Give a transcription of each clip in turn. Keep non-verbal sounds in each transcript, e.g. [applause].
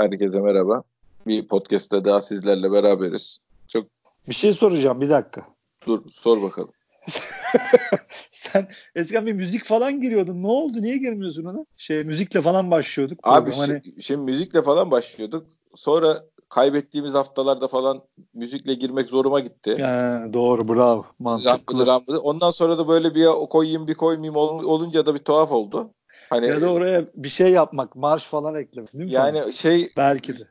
Herkese merhaba. Bir podcast'ta daha sizlerle beraberiz. Çok Bir şey soracağım bir dakika. dur sor bakalım. [laughs] Sen eskiden bir müzik falan giriyordun. Ne oldu? Niye girmiyorsun ona? Şey müzikle falan başlıyorduk. Abi program. Hani şi- şimdi müzikle falan başlıyorduk. Sonra kaybettiğimiz haftalarda falan müzikle girmek zoruma gitti. Ha, doğru bravo. Rambıdı Mantıklı. rambıdı. Ondan sonra da böyle bir o koyayım bir koymayayım ol- olunca da bir tuhaf oldu. Hani Ya da oraya bir şey yapmak, marş falan eklemek. Değil mi? yani şey belki de.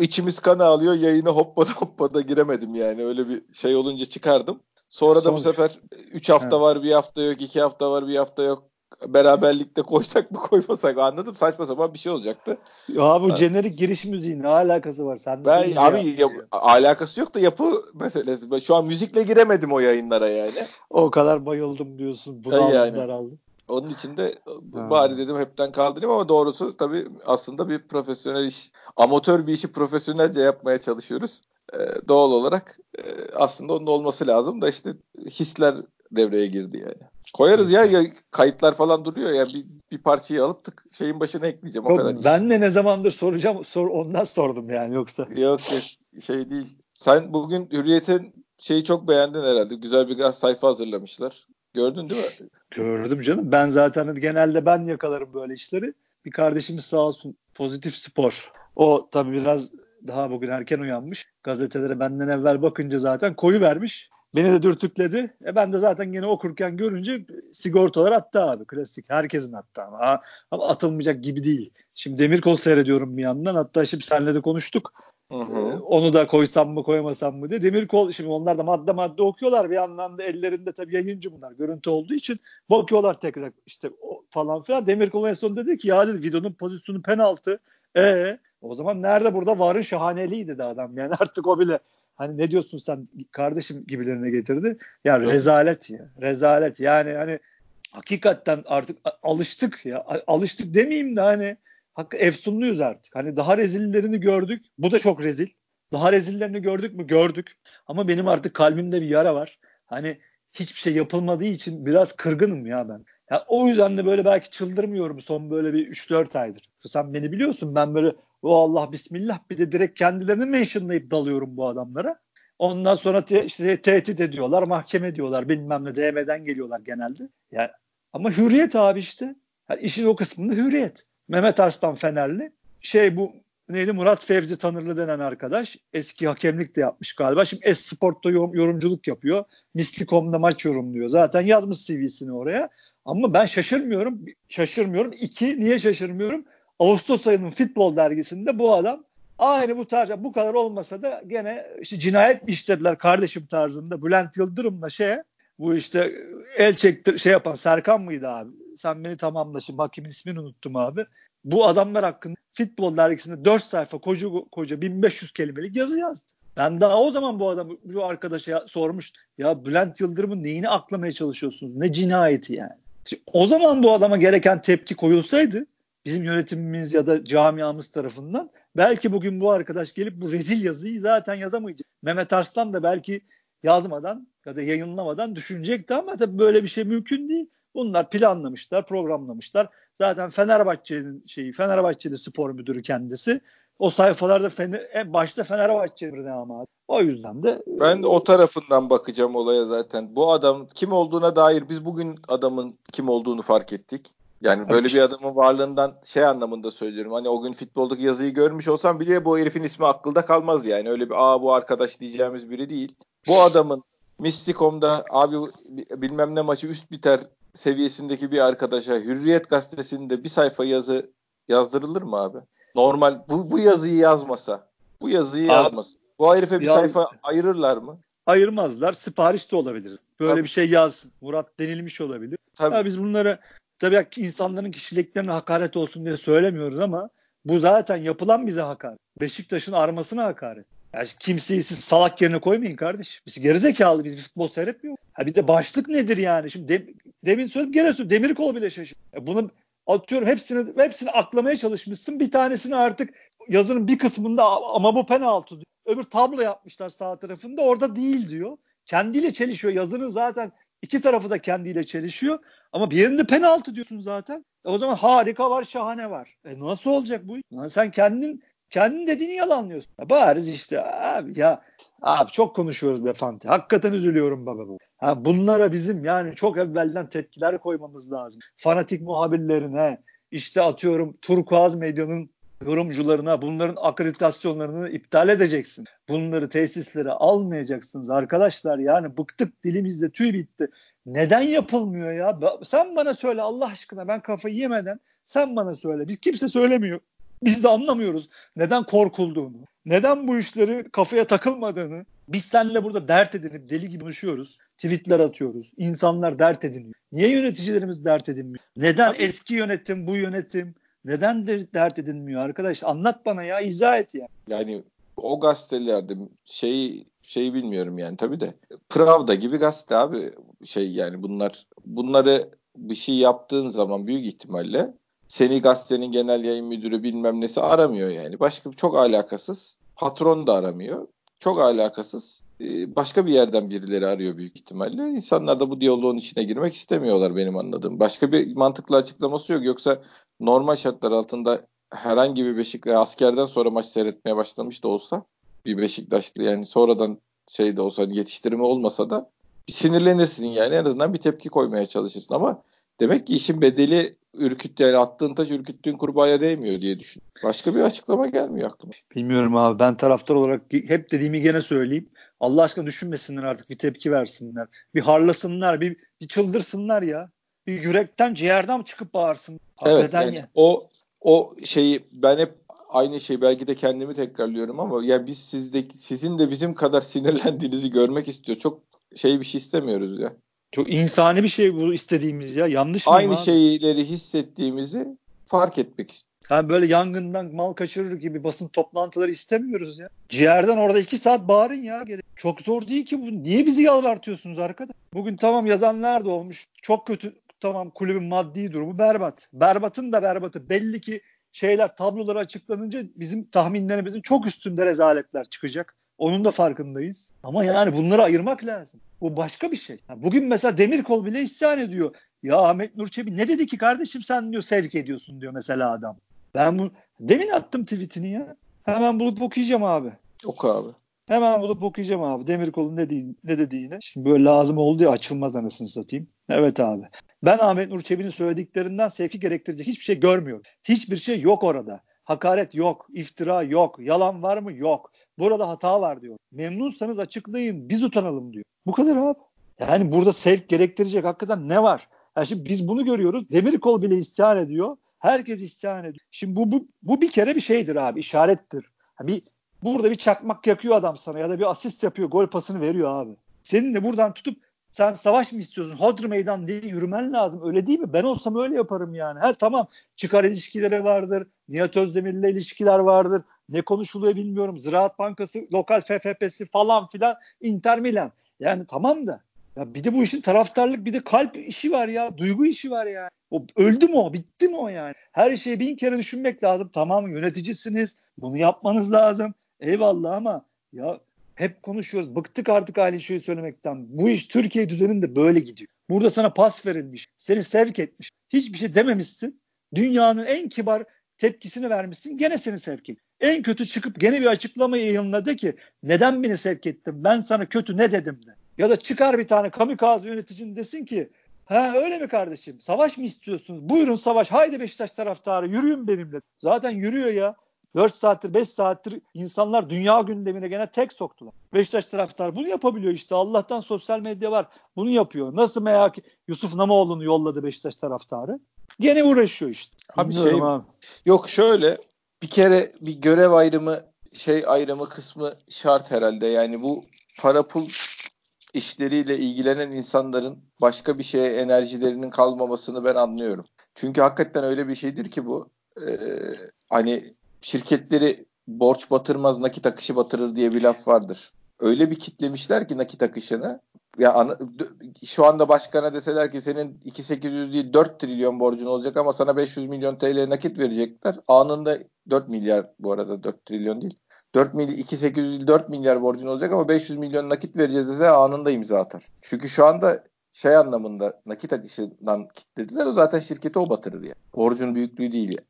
içimiz kan ağlıyor yayına hoppada hoppada giremedim yani öyle bir şey olunca çıkardım. Sonra da bu sefer 3 hafta Evet. var bir hafta yok 2 hafta var bir hafta yok. Beraberlikte koysak mı koymasak anladım saçma sapan bir şey olacaktı. Ya bu jenerik giriş müziği ne alakası var? Sen Ben abi ya- alakası yok da yapı meselesi. Ben şu an müzikle giremedim o yayınlara yani. O kadar bayıldım diyorsun. Bunaldım yani. daraldım. Onun için de Ha. bari dedim hepten kaldırayım ama doğrusu tabii aslında bir profesyonel iş, amatör bir işi profesyonelce yapmaya çalışıyoruz. Ee, doğal olarak e, aslında onun olması lazım da işte hisler devreye girdi yani. Koyarız ya, ya kayıtlar falan duruyor ya bir, bir parçayı alıp tık şeyin başına ekleyeceğim o Yok, kadar. ben de ne zamandır soracağım. Sor, ondan sordum yani yoksa. Yok şey değil. Sen bugün Hürriyet'in şeyi çok beğendin herhalde. Güzel bir gaz sayfa hazırlamışlar. Gördün değil mi? Gördüm canım. Ben zaten genelde ben yakalarım böyle işleri. Bir kardeşimiz sağ olsun pozitif spor. O tabii biraz daha bugün erken uyanmış. Gazetelere benden evvel bakınca zaten koyu vermiş. Beni de dürtükledi. E ben de zaten gene okurken görünce sigortalar attı abi. Klasik. Herkesin attı ama. Ama atılmayacak gibi değil. Şimdi Demirkol seyrediyorum bir yandan. Hatta şimdi seninle de konuştuk. Hı hı. onu da koysam mı koymasam mı diye. Demirkol şimdi onlar da madde madde okuyorlar bir yandan da ellerinde tabii yayıncı bunlar görüntü olduğu için bakıyorlar tekrar işte o falan filan. Demirkol en son dedi ki ya dedi videonun pozisyonu penaltı. E o zaman nerede burada varın şahaneliği dedi adam. Yani [laughs] artık o bile hani ne diyorsun sen kardeşim gibilerine getirdi. Ya Evet. rezalet ya. Rezalet. Yani hani hakikaten artık alıştık ya. Alıştık demeyeyim de hani Hakkı efsunluyuz artık. Hani daha rezillerini gördük. Bu da çok rezil. Daha rezillerini gördük mü? Gördük. Ama benim artık kalbimde bir yara var. Hani hiçbir şey yapılmadığı için biraz kırgınım ya ben. Ya o yüzden de böyle belki çıldırmıyorum son böyle bir 3-4 aydır. Sen beni biliyorsun ben böyle o Allah bismillah bir de direkt kendilerini mentionlayıp dalıyorum bu adamlara. Ondan sonra te- işte tehdit ediyorlar, mahkeme diyorlar, bilmem ne DM'den geliyorlar genelde. Yani ama hürriyet abi işte. Yani işin o kısmında hürriyet. Mehmet Arslan Fenerli. Şey bu neydi Murat Fevzi Tanırlı denen arkadaş. Eski hakemlik de yapmış galiba. Şimdi Esport'ta yorum- yorumculuk yapıyor. Mislikom'da maç yorumluyor. Zaten yazmış CV'sini oraya. Ama ben şaşırmıyorum. Şaşırmıyorum. İki, niye şaşırmıyorum? Ağustos ayının futbol dergisinde bu adam aynı bu tarz bu kadar olmasa da gene işte cinayet mi işlediler kardeşim tarzında Bülent Yıldırım'la şey bu işte el çektir şey yapan Serkan mıydı abi? Sen beni tamamla şimdi hakimin ismini unuttum abi. Bu adamlar hakkında futbol dergisinde 4 sayfa koca koca 1500 kelimelik yazı yazdı. Ben daha o zaman bu adam bu arkadaşa sormuş. Ya Bülent Yıldırım'ın neyini aklamaya çalışıyorsunuz? Ne cinayeti yani? Şimdi o zaman bu adama gereken tepki koyulsaydı bizim yönetimimiz ya da camiamız tarafından belki bugün bu arkadaş gelip bu rezil yazıyı zaten yazamayacak. Mehmet Arslan da belki yazmadan ya da yayınlamadan düşünecekti ama tabii böyle bir şey mümkün değil. Bunlar planlamışlar, programlamışlar. Zaten Fenerbahçe'nin şeyi, Fenerbahçe'de spor müdürü kendisi. O sayfalarda Fener, en başta Fenerbahçe'nin ne ama. O yüzden de Ben de o tarafından bakacağım olaya zaten. Bu adam kim olduğuna dair biz bugün adamın kim olduğunu fark ettik. Yani böyle bir adamın varlığından şey anlamında söylüyorum. Hani o gün futboldaki yazıyı görmüş olsam bile bu herifin ismi akılda kalmaz yani. Öyle bir aa bu arkadaş diyeceğimiz biri değil. Bu adamın Misticom'da abi bilmem ne maçı üst biter seviyesindeki bir arkadaşa Hürriyet gazetesinde bir sayfa yazı yazdırılır mı abi? Normal bu, bu yazıyı yazmasa. Bu yazıyı Abi, yazmasa. Bu herife bir yaz- sayfa ayırırlar mı? ayırmazlar. Sipariş de olabilir. Böyle Tabii. bir şey yaz. Murat denilmiş olabilir. Tabii. Ya biz bunları tabii ki insanların kişiliklerine hakaret olsun diye söylemiyoruz ama bu zaten yapılan bize hakaret. Beşiktaş'ın armasına hakaret. Yani kimseyi siz salak yerine koymayın kardeş. Biz gerizekalı biz futbol seyretmiyor. Ha bir de başlık nedir yani? Şimdi de, demin söyledim gene söyledim. Demirkol bile şaşırdı. Ya bunu atıyorum hepsini hepsini aklamaya çalışmışsın. Bir tanesini artık yazının bir kısmında ama bu penaltı diyor. Öbür tablo yapmışlar sağ tarafında orada değil diyor. Kendiyle çelişiyor. Yazının zaten iki tarafı da kendiyle çelişiyor. Ama bir yerinde penaltı diyorsun zaten. E o zaman harika var, şahane var. E nasıl olacak bu? Yani sen kendin Kendin dediğini yalanlıyorsun. Ya bariz işte abi ya abi çok konuşuyoruz be Fanti. Hakikaten üzülüyorum baba. Ha, bunlara bizim yani çok evvelden tepkiler koymamız lazım. Fanatik muhabirlerine işte atıyorum Turkuaz Medya'nın yorumcularına bunların akreditasyonlarını iptal edeceksin. Bunları tesislere almayacaksınız arkadaşlar. Yani bıktık dilimizde tüy bitti. Neden yapılmıyor ya? Sen bana söyle Allah aşkına ben kafayı yemeden sen bana söyle. Biz kimse söylemiyor. Biz de anlamıyoruz neden korkulduğunu, neden bu işleri kafaya takılmadığını. Biz seninle burada dert edinip deli gibi konuşuyoruz. Tweetler atıyoruz. İnsanlar dert ediniyor. Niye yöneticilerimiz dert edinmiyor? Neden eski yönetim, bu yönetim neden de dert edinmiyor arkadaş? Anlat bana ya, izah et ya. Yani o gazetelerde şeyi şeyi bilmiyorum yani tabii de. Pravda gibi gazete abi şey yani bunlar bunları bir şey yaptığın zaman büyük ihtimalle seni gazetenin genel yayın müdürü bilmem nesi aramıyor yani. Başka çok alakasız. Patron da aramıyor. Çok alakasız. Ee, başka bir yerden birileri arıyor büyük ihtimalle. İnsanlar da bu diyaloğun içine girmek istemiyorlar benim anladığım. Başka bir mantıklı açıklaması yok. Yoksa normal şartlar altında herhangi bir Beşiktaş askerden sonra maç seyretmeye başlamış da olsa bir Beşiktaşlı yani sonradan şey de olsa yetiştirme olmasa da bir sinirlenirsin yani en azından bir tepki koymaya çalışırsın ama demek ki işin bedeli ürküt yani attığın taş ürküttüğün kurbağaya değmiyor diye düşün. Başka bir açıklama gelmiyor aklıma. Bilmiyorum abi ben taraftar olarak hep dediğimi gene söyleyeyim. Allah aşkına düşünmesinler artık bir tepki versinler. Bir harlasınlar, bir, bir çıldırsınlar ya. Bir yürekten ciğerden çıkıp bağırsın. Evet yani ya. o o şeyi ben hep aynı şey belki de kendimi tekrarlıyorum ama ya biz sizde sizin de bizim kadar sinirlendiğinizi görmek istiyor. Çok şey bir şey istemiyoruz ya. Çok insani bir şey bu istediğimiz ya. Yanlış mı? Aynı abi? şeyleri hissettiğimizi fark etmek istiyoruz. Yani böyle yangından mal kaçırır gibi basın toplantıları istemiyoruz ya. Ciğerden orada iki saat bağırın ya. Çok zor değil ki bu. Niye bizi yalvartıyorsunuz arkadaş? Bugün tamam yazanlar da olmuş. Çok kötü tamam kulübün maddi durumu berbat. Berbatın da berbatı. Belli ki şeyler tabloları açıklanınca bizim tahminlerimizin çok üstünde rezaletler çıkacak. Onun da farkındayız. Ama yani bunları ayırmak lazım. Bu başka bir şey. bugün mesela Demirkol bile isyan ediyor. Ya Ahmet Nur Çebi ne dedi ki kardeşim sen diyor sevk ediyorsun diyor mesela adam. Ben bu demin attım tweetini ya. Hemen bulup okuyacağım abi. Oku abi. Hemen bulup okuyacağım abi. Demirkol'un ne, dediğini, ne dediğini. Şimdi böyle lazım oldu ya açılmaz anasını satayım. Evet abi. Ben Ahmet Nur Çebi'nin söylediklerinden sevki gerektirecek hiçbir şey görmüyorum. Hiçbir şey yok orada. Hakaret yok, iftira yok, yalan var mı? Yok. Burada hata var diyor. Memnunsanız açıklayın, biz utanalım diyor. Bu kadar abi. Yani burada sevk gerektirecek hakikaten ne var? Yani şimdi biz bunu görüyoruz. Demirkol bile isyan ediyor. Herkes isyan ediyor. Şimdi bu, bu, bu bir kere bir şeydir abi, işarettir. Yani bir Burada bir çakmak yakıyor adam sana ya da bir asist yapıyor, gol pasını veriyor abi. Senin de buradan tutup sen savaş mı istiyorsun? Hodri meydan diye yürümen lazım. Öyle değil mi? Ben olsam öyle yaparım yani. Ha tamam çıkar ilişkileri vardır. Nihat Özdemir'le ilişkiler vardır. Ne konuşuluyor bilmiyorum. Ziraat Bankası, lokal FFP'si falan filan. Inter Milan. Yani tamam da. Ya bir de bu işin taraftarlık bir de kalp işi var ya. Duygu işi var ya. O öldü mü o? Bitti mi o yani? Her şeyi bin kere düşünmek lazım. Tamam yöneticisiniz. Bunu yapmanız lazım. Eyvallah ama ya hep konuşuyoruz. Bıktık artık aynı şeyi söylemekten. Bu iş Türkiye düzeninde böyle gidiyor. Burada sana pas verilmiş. Seni sevk etmiş. Hiçbir şey dememişsin. Dünyanın en kibar tepkisini vermişsin. Gene seni sevk et. En kötü çıkıp gene bir açıklama yayınla de ki neden beni sevk ettin? Ben sana kötü ne dedim de. Ya da çıkar bir tane kamikaze yöneticinin desin ki Ha öyle mi kardeşim? Savaş mı istiyorsunuz? Buyurun savaş. Haydi Beşiktaş taraftarı yürüyün benimle. Zaten yürüyor ya. 4 saattir 5 saattir insanlar dünya gündemine gene tek soktular. Beşiktaş taraftar bunu yapabiliyor işte. Allah'tan sosyal medya var. Bunu yapıyor. Nasıl merak Yusuf Namoğlu'nu yolladı Beşiktaş taraftarı. Gene uğraşıyor işte. Abi şey abi. yok şöyle bir kere bir görev ayrımı şey ayrımı kısmı şart herhalde. Yani bu para pul işleriyle ilgilenen insanların başka bir şeye enerjilerinin kalmamasını ben anlıyorum. Çünkü hakikaten öyle bir şeydir ki bu. Ee, hani şirketleri borç batırmaz nakit akışı batırır diye bir laf vardır. Öyle bir kitlemişler ki nakit akışını. Ya şu anda başkana deseler ki senin 2800 değil 4 trilyon borcun olacak ama sana 500 milyon TL nakit verecekler. Anında 4 milyar bu arada 4 trilyon değil. 4 milyar 2800 değil 4 milyar borcun olacak ama 500 milyon nakit vereceğiz dese anında imza atar. Çünkü şu anda şey anlamında nakit akışından kitlediler o zaten şirketi o batırır yani. Borcun büyüklüğü değil yani.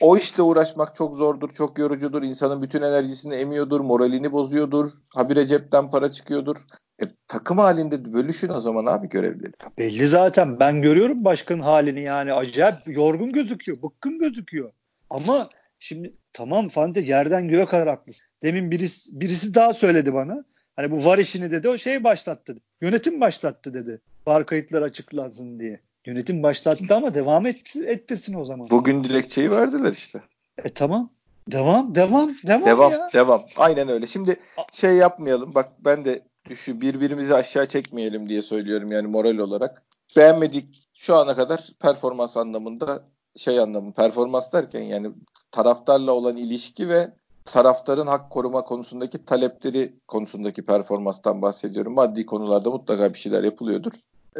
O işle uğraşmak çok zordur, çok yorucudur. İnsanın bütün enerjisini emiyordur, moralini bozuyordur. Habire cepten para çıkıyordur. E, takım halinde bölüşün o zaman abi görevleri. Belli zaten. Ben görüyorum başkanın halini yani. Acayip yorgun gözüküyor. Bıkkın gözüküyor. Ama şimdi tamam Fante yerden göğe kadar haklısın. Demin birisi, birisi daha söyledi bana. Hani bu var işini dedi o şey başlattı. Yönetim başlattı dedi. Var kayıtlar açıklansın diye. Yönetim başlattı ama devam et, ettirsin o zaman. Bugün dilekçeyi verdiler işte. E tamam. Devam, devam, devam, devam ya. Devam, Aynen öyle. Şimdi şey yapmayalım. Bak ben de düşü birbirimizi aşağı çekmeyelim diye söylüyorum yani moral olarak. Beğenmedik şu ana kadar performans anlamında şey anlamı performans derken yani taraftarla olan ilişki ve taraftarın hak koruma konusundaki talepleri konusundaki performanstan bahsediyorum. Maddi konularda mutlaka bir şeyler yapılıyordur.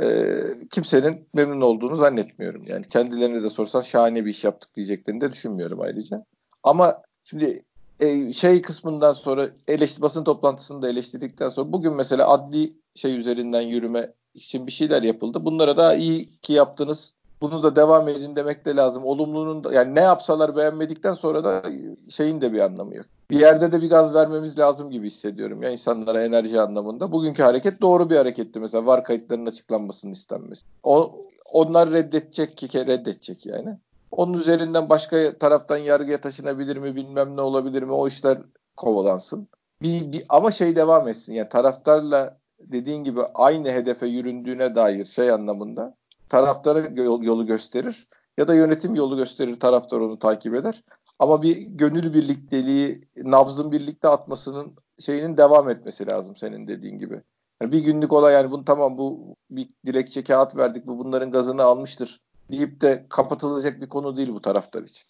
Ee, kimsenin memnun olduğunu zannetmiyorum. Yani kendilerine de sorsan şahane bir iş yaptık diyeceklerini de düşünmüyorum ayrıca. Ama şimdi e, şey kısmından sonra eleştir basın toplantısını da eleştirdikten sonra bugün mesela adli şey üzerinden yürüme için bir şeyler yapıldı. Bunlara da iyi ki yaptınız. Bunu da devam edin demek de lazım. Olumlunun da, yani ne yapsalar beğenmedikten sonra da şeyin de bir anlamı yok. Bir yerde de bir gaz vermemiz lazım gibi hissediyorum ya insanlara enerji anlamında. Bugünkü hareket doğru bir hareketti mesela var kayıtlarının açıklanmasının istenmesi. O, onlar reddedecek ki reddedecek yani. Onun üzerinden başka taraftan yargıya taşınabilir mi bilmem ne olabilir mi o işler kovalansın. Bir, bir, ama şey devam etsin yani taraftarla dediğin gibi aynı hedefe yüründüğüne dair şey anlamında taraftarı yol, yolu gösterir ya da yönetim yolu gösterir taraftar onu takip eder. Ama bir gönül birlikteliği, nabzın birlikte atmasının şeyinin devam etmesi lazım senin dediğin gibi. Yani bir günlük olay yani bunu tamam bu bir dilekçe kağıt verdik bu bunların gazını almıştır deyip de kapatılacak bir konu değil bu taraftar için.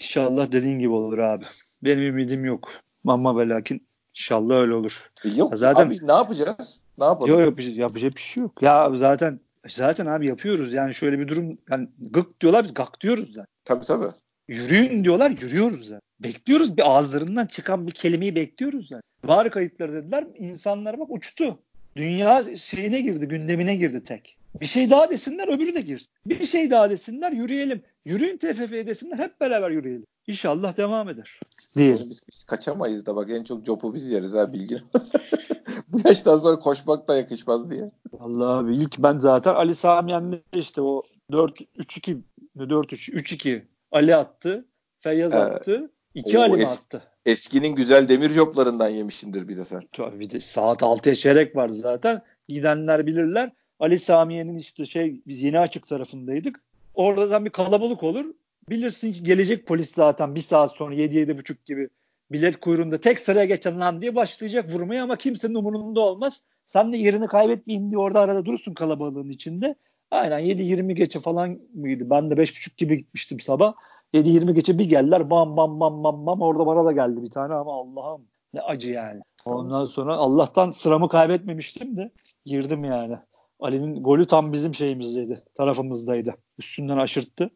İnşallah dediğin gibi olur abi. Benim ümidim yok. Ama ve lakin inşallah öyle olur. E yok zaten abi ne yapacağız? Ne yapalım? Yok yapacak, yapacak bir şey yok. Ya zaten zaten abi yapıyoruz. Yani şöyle bir durum yani gık diyorlar biz gak diyoruz zaten. Tabii tabii. Yürüyün diyorlar yürüyoruz zaten. Bekliyoruz bir ağızlarından çıkan bir kelimeyi bekliyoruz yani. Var kayıtları dediler insanlar bak uçtu. Dünya şeyine girdi gündemine girdi tek. Bir şey daha desinler öbürü de girsin. Bir şey daha desinler yürüyelim. Yürüyün TFF'ye desinler hep beraber yürüyelim. İnşallah devam eder. Diye. Biz, biz kaçamayız da bak en çok copu biz yeriz ha bilgin. [laughs] Bu yaştan sonra koşmak da yakışmaz diye. Allah abi ilk ben zaten Ali Samiyen'le işte o 4-3-2 4-3-3-2 Ali attı. Feyyaz ee, attı. İki Ali mi attı? Eskinin güzel demir joplarından yemişindir bir de sen. Tabii bir de saat 6'ya çeyrek vardı zaten. Gidenler bilirler. Ali Samiye'nin işte şey biz yeni açık tarafındaydık. Oradan bir kalabalık olur. Bilirsin ki gelecek polis zaten bir saat sonra 7-7.30 gibi bilet kuyruğunda tek sıraya geçen lan diye başlayacak vurmaya ama kimsenin umurunda olmaz. Sen de yerini kaybetmeyeyim diye orada arada durursun kalabalığın içinde. Aynen 7-20 geçe falan mıydı? Ben de 5.30 gibi gitmiştim sabah. 7-20 geçe bir geldiler bam bam bam bam bam orada bana da geldi bir tane ama Allah'ım ne acı yani. Ondan sonra Allah'tan sıramı kaybetmemiştim de girdim yani. Ali'nin golü tam bizim şeyimizdeydi. Tarafımızdaydı. Üstünden aşırttı.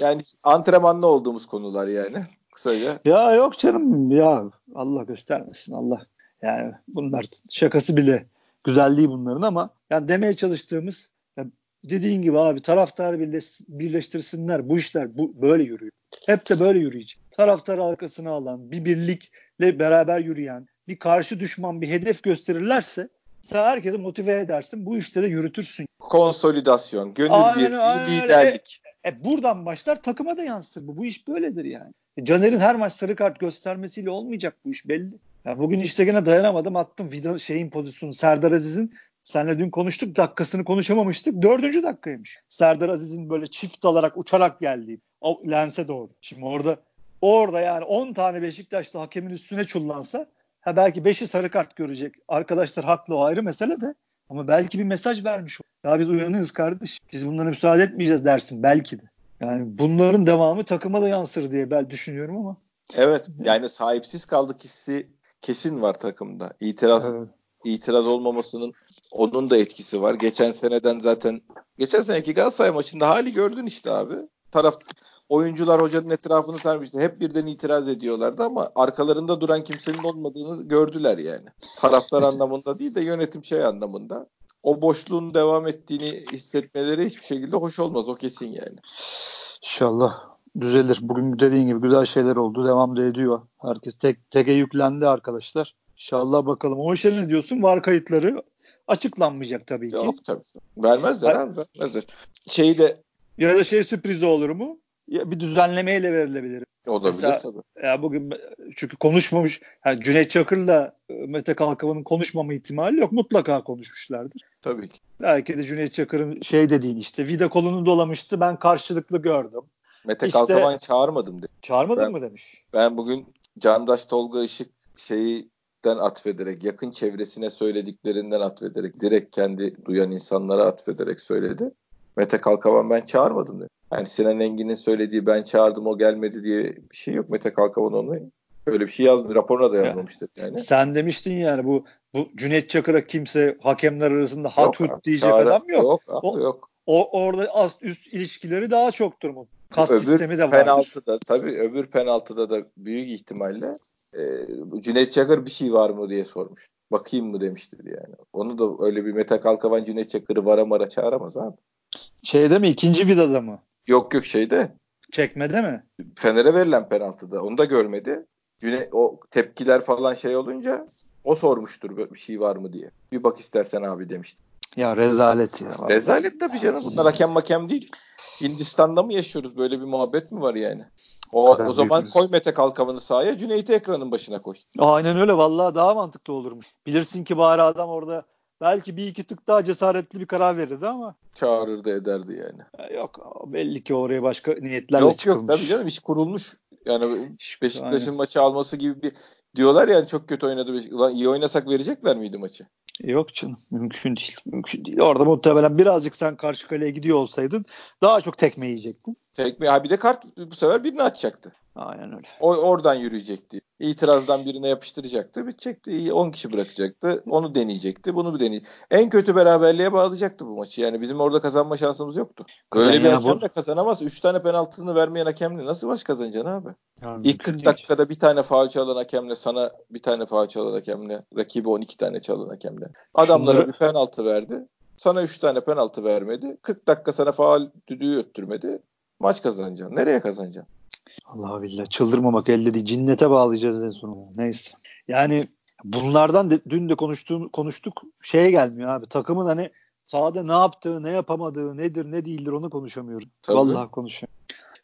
Yani antrenmanlı olduğumuz konular yani. Kısaca. Ya yok canım ya Allah göstermesin Allah. Yani bunlar şakası bile güzel değil bunların ama yani demeye çalıştığımız ya dediğin gibi abi taraftar birleş, birleştirsinler. Bu işler bu böyle yürüyor. Hep de böyle yürüyecek. Taraftar arkasına alan, bir birlikle beraber yürüyen, bir karşı düşman bir hedef gösterirlerse sen herkesi motive edersin. Bu işte de yürütürsün. Konsolidasyon, gönül aynen, birliği, liderlik. E, e, buradan başlar takıma da yansır bu. Bu iş böyledir yani. Caner'in her maç sarı kart göstermesiyle olmayacak bu iş belli. Ya bugün işte gene dayanamadım attım video şeyin pozisyonu Serdar Aziz'in Senle dün konuştuk dakikasını konuşamamıştık. Dördüncü dakikaymış. Serdar Aziz'in böyle çift alarak uçarak geldiği o lense doğru. Şimdi orada orada yani 10 tane Beşiktaşlı hakemin üstüne çullansa ha belki 5'i sarı kart görecek. Arkadaşlar haklı o ayrı mesele de. Ama belki bir mesaj vermiş. Ya biz uyanığız kardeş. Biz bunlara müsaade etmeyeceğiz dersin belki de. Yani bunların devamı takıma da yansır diye ben düşünüyorum ama. Evet yani sahipsiz kaldık hissi kesin var takımda. İtiraz evet. itiraz olmamasının onun da etkisi var. Geçen seneden zaten geçen seneki Galatasaray maçında hali gördün işte abi. Taraf oyuncular hocanın etrafını sarmıştı. Hep birden itiraz ediyorlardı ama arkalarında duran kimsenin olmadığını gördüler yani. Taraftar anlamında değil de yönetim şey anlamında. O boşluğun devam ettiğini hissetmeleri hiçbir şekilde hoş olmaz. O kesin yani. İnşallah düzelir. Bugün dediğin gibi güzel şeyler oldu. Devam da ediyor. Herkes tek teke yüklendi arkadaşlar. İnşallah bakalım. O işe ne diyorsun? Var kayıtları açıklanmayacak tabii ki. Yok tabii. Vermezler Hayır. abi vermezler. Şeyi de ya da şey sürpriz olur mu? Ya bir düzenlemeyle verilebilir. Olabilir Mesela, tabii. Ya bugün çünkü konuşmamış. Yani Cüneyt Çakır'la e, Mete Kalkavan'ın konuşmama ihtimali yok. Mutlaka konuşmuşlardır. Tabii ki. Belki de Cüneyt Çakır'ın şey dediğin işte vida kolunu dolamıştı. Ben karşılıklı gördüm. Mete işte, Kalkavan çağırmadım dedi. Çağırmadın ben, mı demiş. Ben bugün Candaş Tolga Işık şeyi atfederek, yakın çevresine söylediklerinden atfederek, direkt kendi duyan insanlara atfederek söyledi. Mete Kalkavan ben çağırmadım dedi. Yani Sinan Engin'in söylediği ben çağırdım o gelmedi diye bir şey yok. Mete Kalkavan onu öyle bir şey yazdı. Raporuna da yazmamıştır yani. Sen demiştin yani bu bu Cüneyt Çakır'a kimse hakemler arasında hat hut diyecek çağrı, adam yok. Yok abi, o, yok. O, orada ast üst ilişkileri daha çoktur mu? Kas öbür sistemi de var. Penaltıda tabii öbür penaltıda da büyük ihtimalle e, Cüneyt Çakır bir şey var mı diye sormuş. Bakayım mı demiştir yani. Onu da öyle bir Mete Kalkavan Cüneyt Çakır'ı vara mara çağıramaz abi. Şeyde mi? ikinci vidada mı? Yok yok şeyde. Çekmede mi? Fener'e verilen penaltıda. Onu da görmedi. Cüne, o tepkiler falan şey olunca o sormuştur bir şey var mı diye. Bir bak istersen abi demişti. Ya rezalet ya. Rezalet tabii canım. Bunlar hakem makem değil. Hindistan'da mı yaşıyoruz? Böyle bir muhabbet mi var yani? O, o zaman büyükmüş. koy Mete Kalkavan'ı sahaya Cüneyt'i ekranın başına koy. Aynen öyle. Vallahi daha mantıklı olurmuş. Bilirsin ki bari adam orada belki bir iki tık daha cesaretli bir karar verirdi ama. Çağırırdı ederdi yani. Yok belli ki oraya başka niyetlerle yok, çıkılmış. Yok yok tabii canım iş kurulmuş. Yani Beşiktaş'ın maçı alması gibi bir diyorlar yani çok kötü oynadı. Ulan iyi oynasak verecekler miydi maçı? Yok canım mümkün değil. Mümkün değil. Orada muhtemelen birazcık sen karşı kaleye gidiyor olsaydın daha çok tekme yiyecektin. Tekme ha bir de kart bu sefer birini atacaktı. Aynen öyle. O oradan yürüyecekti. İtirazdan birine yapıştıracaktı. Bitecekti. 10 kişi bırakacaktı. Onu deneyecekti. Bunu bir deneyecekti. En kötü beraberliğe bağlayacaktı bu maçı. Yani bizim orada kazanma şansımız yoktu. Böyle bir hakemle bu... kazanamaz. 3 tane penaltısını vermeyen hakemle nasıl maç kazanacaksın abi? Yani İlk 40 değil. dakikada bir tane faul çalan hakemle sana bir tane faul çalan hakemle rakibi 12 tane çalan hakemle. Adamlara Şunları... bir penaltı verdi. Sana 3 tane penaltı vermedi. 40 dakika sana faul düdüğü öttürmedi. Maç kazanacaksın. Nereye kazanacaksın? Allah billah çıldırmamak elde değil. Cinnete bağlayacağız en sonunda. Neyse. Yani bunlardan de, dün de konuştuğum, konuştuk. Şeye gelmiyor abi. Takımın hani sahada ne yaptığı, ne yapamadığı, nedir, ne değildir onu konuşamıyoruz. Tabii. Vallahi konuşam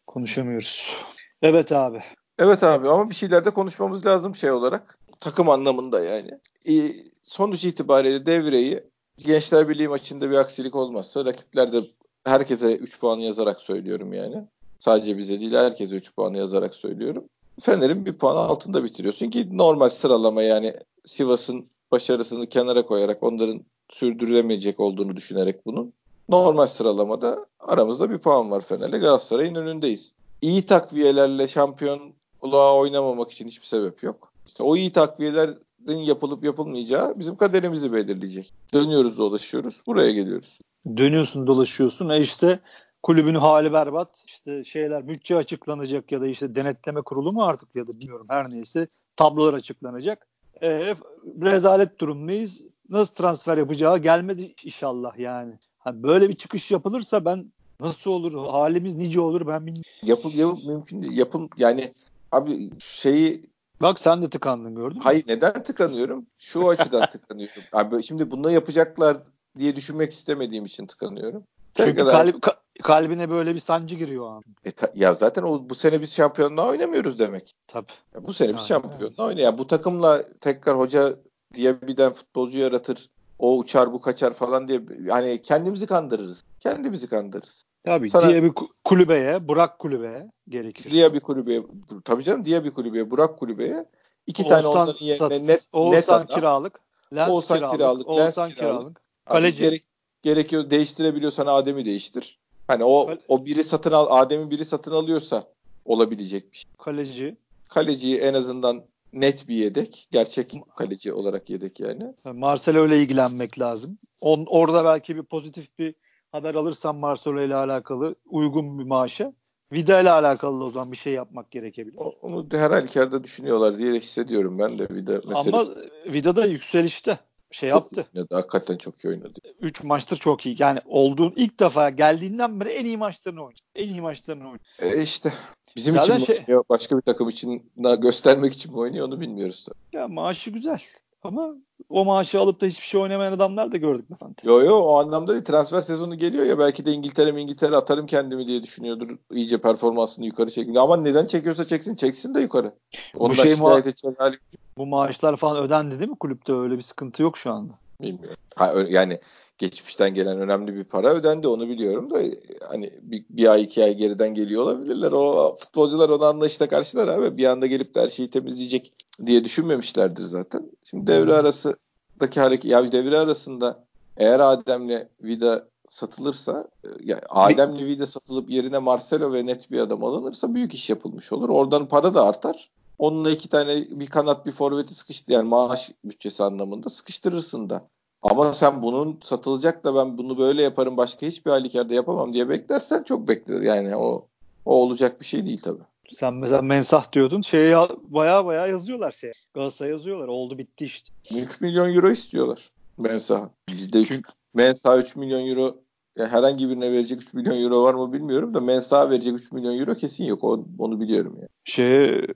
konuşamıyoruz. Evet abi. Evet abi ama bir şeyler de konuşmamız lazım şey olarak. Takım anlamında yani. E, sonuç itibariyle devreyi Gençler Birliği maçında bir aksilik olmazsa rakipler de herkese 3 puan yazarak söylüyorum yani. Sadece bize değil herkese 3 puan yazarak söylüyorum. Fener'in bir puan altında bitiriyorsun ki normal sıralama yani Sivas'ın başarısını kenara koyarak onların sürdürülemeyecek olduğunu düşünerek bunun normal sıralamada aramızda bir puan var Fener'le Galatasaray'ın önündeyiz. İyi takviyelerle şampiyonluğa oynamamak için hiçbir sebep yok. İşte o iyi takviyelerin yapılıp yapılmayacağı bizim kaderimizi belirleyecek. Dönüyoruz dolaşıyoruz buraya geliyoruz. Dönüyorsun dolaşıyorsun e işte kulübün hali berbat. İşte şeyler bütçe açıklanacak ya da işte denetleme kurulu mu artık ya da bilmiyorum her neyse tablolar açıklanacak. E, rezalet durumdayız. Nasıl transfer yapacağı gelmedi inşallah yani. Hani böyle bir çıkış yapılırsa ben nasıl olur halimiz nice olur ben bilmiyorum. Yapıl, yapıl mümkün değil. Yapıl yani abi şeyi Bak sen de tıkandın gördün mü? Hayır neden tıkanıyorum? Şu açıdan tıkanıyorum. Abi şimdi bunu yapacaklar diye düşünmek istemediğim için tıkanıyorum. Çünkü kadar... kalp, kalbine böyle bir sancı giriyor an. E ta, ya zaten o bu sene biz şampiyonluğa oynamıyoruz demek. Tabii. Ya bu sene biz şampiyonluğa oynuyor. Yani bu takımla tekrar hoca diye birden futbolcu yaratır. O uçar bu kaçar falan diye hani kendimizi kandırırız. Kendimizi kandırırız. Tabii Sana, diye bir kulübeye, Burak kulübeye gerekir. Diye bir kulübeye, tabii canım diye bir kulübeye, Burak kulübeye. iki Oğuzhan, tane onların yerine sat, net, Oğuzhan net adam. kiralık, Lens Oğuzhan kiralık, kiralık Oğuzhan kiralık. kiralık. Kaleci. Gerek, gerekiyor değiştirebiliyorsan Adem'i değiştir. Hani o Kale... o biri satın al Adem'in biri satın alıyorsa olabilecek bir şey. Kaleci. Kaleciyi en azından net bir yedek. Gerçek kaleci olarak yedek yani. Marcelo ile ilgilenmek lazım. On, orada belki bir pozitif bir haber alırsan Marcelo ile alakalı uygun bir maaşa. Vida ile alakalı o zaman bir şey yapmak gerekebilir. Onu her halükarda düşünüyorlar diye hissediyorum ben de Vida meselesi. Ama Vida da yükselişte şey çok yaptı. Oynadı, hakikaten çok iyi oynadı. 3 maçtır çok iyi. Yani olduğun ilk defa geldiğinden beri en iyi maçlarını oynadı. En iyi maçlarını oynadı. E işte. Bizim Zaten için şey... oynuyor, başka bir takım için göstermek için mi oynuyor onu bilmiyoruz tabii. Ya maaşı güzel. Ama o maaşı alıp da hiçbir şey oynamayan adamlar da gördük Fante? Yo yo o anlamda değil. Transfer sezonu geliyor ya belki de İngiltere mi İngiltere atarım kendimi diye düşünüyordur. İyice performansını yukarı çekiyor. Ama neden çekiyorsa çeksin çeksin de yukarı. Ondan bu şey ma- hali... Bu maaşlar falan ödendi değil mi kulüpte? Öyle bir sıkıntı yok şu anda. Bilmiyorum. Ha, yani geçmişten gelen önemli bir para ödendi onu biliyorum da hani bir, bir ay iki ay geriden geliyor olabilirler. O futbolcular onu anlayışla karşılar abi. Bir anda gelip de her şeyi temizleyecek diye düşünmemişlerdir zaten. Şimdi devre arasındaki hareket ya devre arasında eğer Adem'le Vida satılırsa ya Adem'le Vida satılıp yerine Marcelo ve net bir adam alınırsa büyük iş yapılmış olur. Oradan para da artar. Onunla iki tane bir kanat bir forveti sıkıştı yani maaş bütçesi anlamında sıkıştırırsın da. Ama sen bunun satılacak da ben bunu böyle yaparım başka hiçbir halükarda yapamam diye beklersen çok bekler. Yani o o olacak bir şey değil tabii. Sen mesela mensah diyordun. Şeye baya baya yazıyorlar şey. Galatasaray yazıyorlar. Oldu bitti işte. 3 milyon euro istiyorlar mensah. Bizde 3 mensah 3 milyon euro ya herhangi birine verecek 3 milyon euro var mı bilmiyorum da mensah verecek 3 milyon euro kesin yok. O, onu biliyorum yani. Şey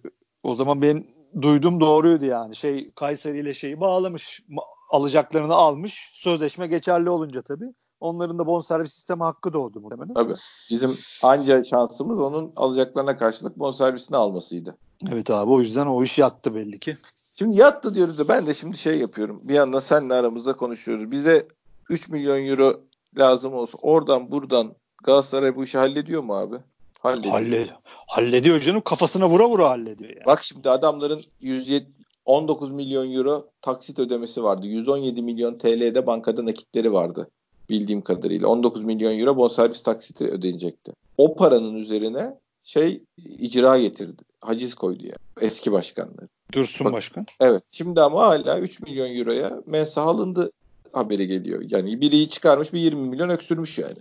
o zaman ben duydum doğruydu yani. Şey Kayseri ile şeyi bağlamış alacaklarını almış. Sözleşme geçerli olunca tabii. Onların da bonservis sistemi hakkı doğdu muhtemelen. Tabii. Bizim anca şansımız onun alacaklarına karşılık bonservisini almasıydı. Evet abi o yüzden o iş yattı belli ki. Şimdi yattı diyoruz da ben de şimdi şey yapıyorum. Bir yandan seninle aramızda konuşuyoruz. Bize 3 milyon euro lazım olsun. Oradan buradan Galatasaray bu işi hallediyor mu abi? Hallediyor. Hallediyor, hallediyor canım. Kafasına vura vura hallediyor. Yani. Bak şimdi adamların 107, 19 milyon euro taksit ödemesi vardı. 117 milyon TL'de bankada nakitleri vardı bildiğim kadarıyla. 19 milyon euro bonservis taksiti ödenecekti. O paranın üzerine şey icra getirdi. Haciz koydu ya. Yani. Eski başkanları. Dursun Bak, Başkan. Evet. Şimdi ama hala 3 milyon euroya mensah alındı haberi geliyor. Yani biri çıkarmış bir 20 milyon öksürmüş yani.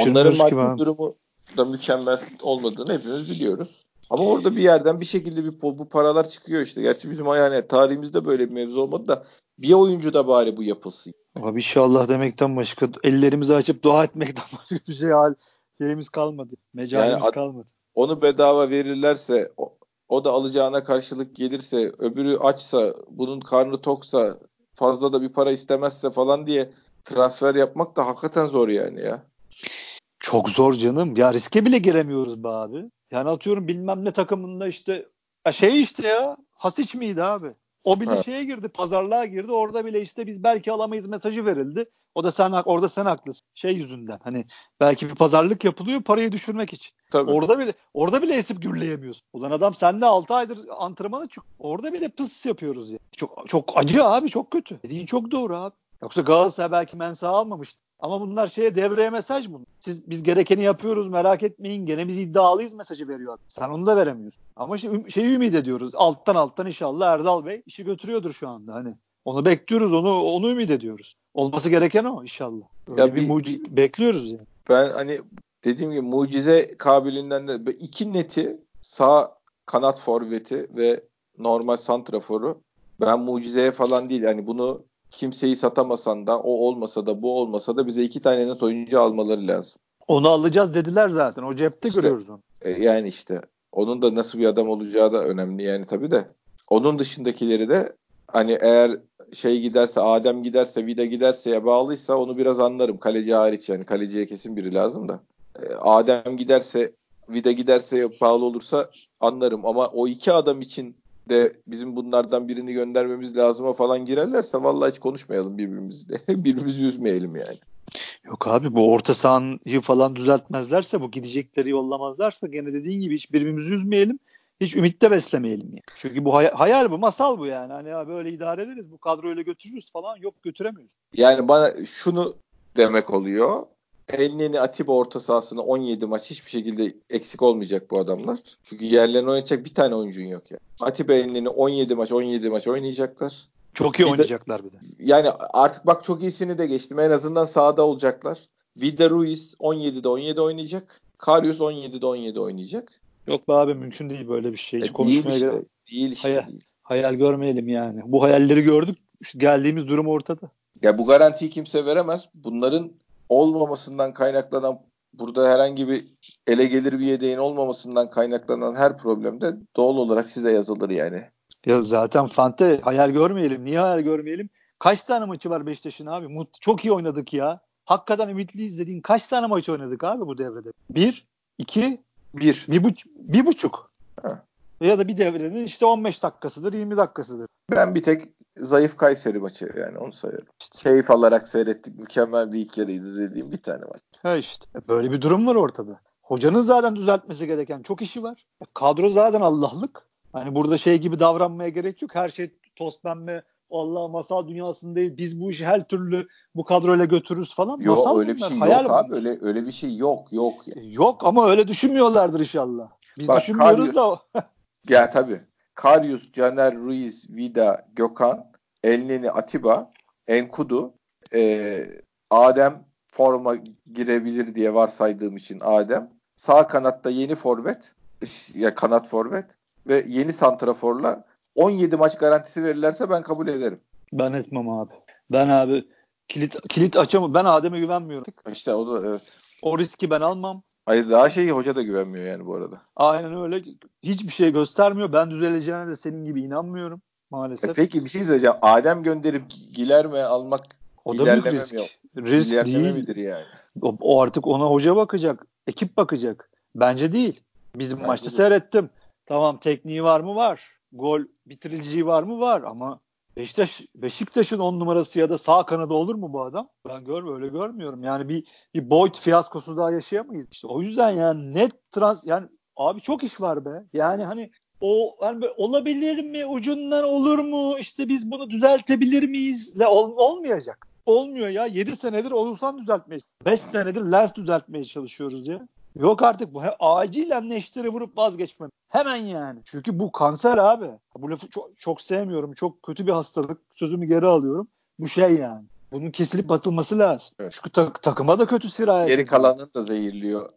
Onların maddi durumu da mükemmel olmadığını hepimiz biliyoruz. Ama orada bir yerden bir şekilde bir bu paralar çıkıyor işte. Gerçi bizim yani tarihimizde böyle bir mevzu olmadı da bir oyuncu da bari bu yapılsın. Abi inşallah demekten başka ellerimizi açıp dua etmekten [laughs] başka bir şey hal şeyimiz kalmadı. Mecalimiz yani kalmadı. Onu bedava verirlerse o, o da alacağına karşılık gelirse öbürü açsa bunun karnı toksa fazla da bir para istemezse falan diye transfer yapmak da hakikaten zor yani ya. Çok zor canım. Ya riske bile giremiyoruz be abi. Yani atıyorum bilmem ne takımında işte ya şey işte ya Hasic miydi abi? O bile evet. şeye girdi, pazarlığa girdi. Orada bile işte biz belki alamayız mesajı verildi. O da sen orada sen haklısın. Şey yüzünden. Hani belki bir pazarlık yapılıyor parayı düşürmek için. Tabii. Orada bile orada bile esip gürleyemiyorsun. Ulan adam sende 6 aydır antrenmana çık. Orada bile pıs yapıyoruz ya. Çok çok acı abi, çok kötü. Dediğin çok doğru abi. Yoksa Galatasaray belki mensa almamıştı. Ama bunlar şeye devreye mesaj bunlar. Siz biz gerekeni yapıyoruz merak etmeyin gene biz iddialıyız mesajı veriyor. Sen onu da veremiyorsun. Ama işte şey ümit ediyoruz. Alttan alttan inşallah Erdal Bey işi götürüyordur şu anda hani. Onu bekliyoruz onu onu ümit ediyoruz. Olması gereken o inşallah. Öyle ya bir, bir mucize bekliyoruz yani. Ben hani dediğim gibi mucize kabiliğinden de iki neti sağ kanat forveti ve normal santraforu ben mucizeye falan değil yani bunu kimseyi satamasan da o olmasa da bu olmasa da bize iki tane net oyuncu almaları lazım. Onu alacağız dediler zaten. O cepte işte, görüyoruz onu. E, yani işte onun da nasıl bir adam olacağı da önemli yani tabii de. Onun dışındakileri de hani eğer şey giderse Adem giderse Vida giderse ya bağlıysa onu biraz anlarım. Kaleci hariç yani kaleciye kesin biri lazım da. E, Adem giderse Vida giderse bağlı olursa anlarım ama o iki adam için de bizim bunlardan birini göndermemiz lazıma falan girerlerse vallahi hiç konuşmayalım birbirimizle. [laughs] Birbirimizi üzmeyelim yani. Yok abi bu orta sahayı falan düzeltmezlerse bu gidecekleri yollamazlarsa gene dediğin gibi hiç birbirimizi üzmeyelim. Hiç ümitte beslemeyelim yani. Çünkü bu hay- hayal bu masal bu yani. Hani ya böyle idare ederiz bu kadroyla götürürüz falan yok götüremiyoruz. Yani bana şunu demek oluyor. Elneni Atiba orta sahasına 17 maç hiçbir şekilde eksik olmayacak bu adamlar. Çünkü yerlerine oynayacak bir tane oyuncun yok ya. Yani. Atiba Elneni 17 maç 17 maç oynayacaklar. Çok iyi oynayacaklar bir de. Yani artık bak çok iyisini de geçtim. En azından sahada olacaklar. Vida Ruiz 17'de 17 oynayacak. Karius 17'de 17 oynayacak. Yok be abi mümkün değil böyle bir şey. Hiç e, konuşmaya değil işte, değil işte hayal, değil. hayal görmeyelim yani. Bu hayalleri gördük. Geldiğimiz durum ortada. Ya bu garantiyi kimse veremez. Bunların olmamasından kaynaklanan burada herhangi bir ele gelir bir yedeğin olmamasından kaynaklanan her problemde doğal olarak size yazılır yani. Ya zaten Fante hayal görmeyelim. Niye hayal görmeyelim? Kaç tane maçı var Beşiktaş'ın abi? Mut, çok iyi oynadık ya. Hakikaten ümitliyiz dediğin kaç tane maç oynadık abi bu devrede? Bir, iki, bir, bir, buç, bir buçuk. Ha. Ya da bir devrenin işte 15 dakikasıdır, 20 dakikasıdır. Ben bir tek zayıf Kayseri maçı yani onu sayarım. İşte keyif alarak seyrettik. Mükemmel bir ilk yarıydı dediğim bir tane maç. Ha işte. Böyle bir durum var ortada. Hocanın zaten düzeltmesi gereken çok işi var. Kadro zaten Allah'lık. Hani burada şey gibi davranmaya gerek yok. Her şey toz pembe. Allah masal dünyasındayız. Biz bu işi her türlü bu kadroyla götürürüz falan. Yok masal öyle bunlar. bir şey Hayal yok abi. Öyle öyle bir şey yok yok. Yani. Yok ama öyle düşünmüyorlardır inşallah. Biz Bak, düşünmüyoruz Karius, da. ya tabii. Karius, Caner, Ruiz, Vida, Gökhan, Elneni, Atiba, Enkudu, e, Adem forma girebilir diye varsaydığım için Adem. Sağ kanatta yeni forvet, ya kanat forvet ve yeni santraforla 17 maç garantisi verirlerse ben kabul ederim. Ben etmem abi. Ben abi kilit kilit açamam. Ben Adem'e güvenmiyorum. İşte o da evet. O riski ben almam. Hayır daha şeyi hoca da güvenmiyor yani bu arada. Aynen öyle. Hiçbir şey göstermiyor. Ben düzeleceğine de senin gibi inanmıyorum maalesef. E peki bir şey söyleyeceğim. Adem gönderip Gilerme almak o da büyük risk. yok? Risk İlerleme değil. midir yani? O, o artık ona hoca bakacak. Ekip bakacak. Bence değil. Bizim Bence maçta de. seyrettim. Tamam tekniği var mı? Var. Gol bitiriciliği var mı? Var ama Beşiktaş Beşiktaş'ın on numarası ya da sağ kanadı olur mu bu adam? Ben gör öyle görmüyorum. Yani bir bir Boyd fiyaskosu daha yaşayamayız. İşte o yüzden yani net trans yani abi çok iş var be. Yani hani o yani olabilir mi? Ucundan olur mu? İşte biz bunu düzeltebilir miyiz? Le, ol, olmayacak. Olmuyor ya. 7 senedir olursan düzeltmeye 5 senedir lens düzeltmeye çalışıyoruz ya. Yok artık bu. Acilen neşteri vurup vazgeçmem. Hemen yani. Çünkü bu kanser abi. Bu lafı çok, çok sevmiyorum. Çok kötü bir hastalık. Sözümü geri alıyorum. Bu şey yani. Bunun kesilip atılması lazım. Evet. Çünkü tak- takıma da kötü sirayet. Geri kalanını da zehirliyor.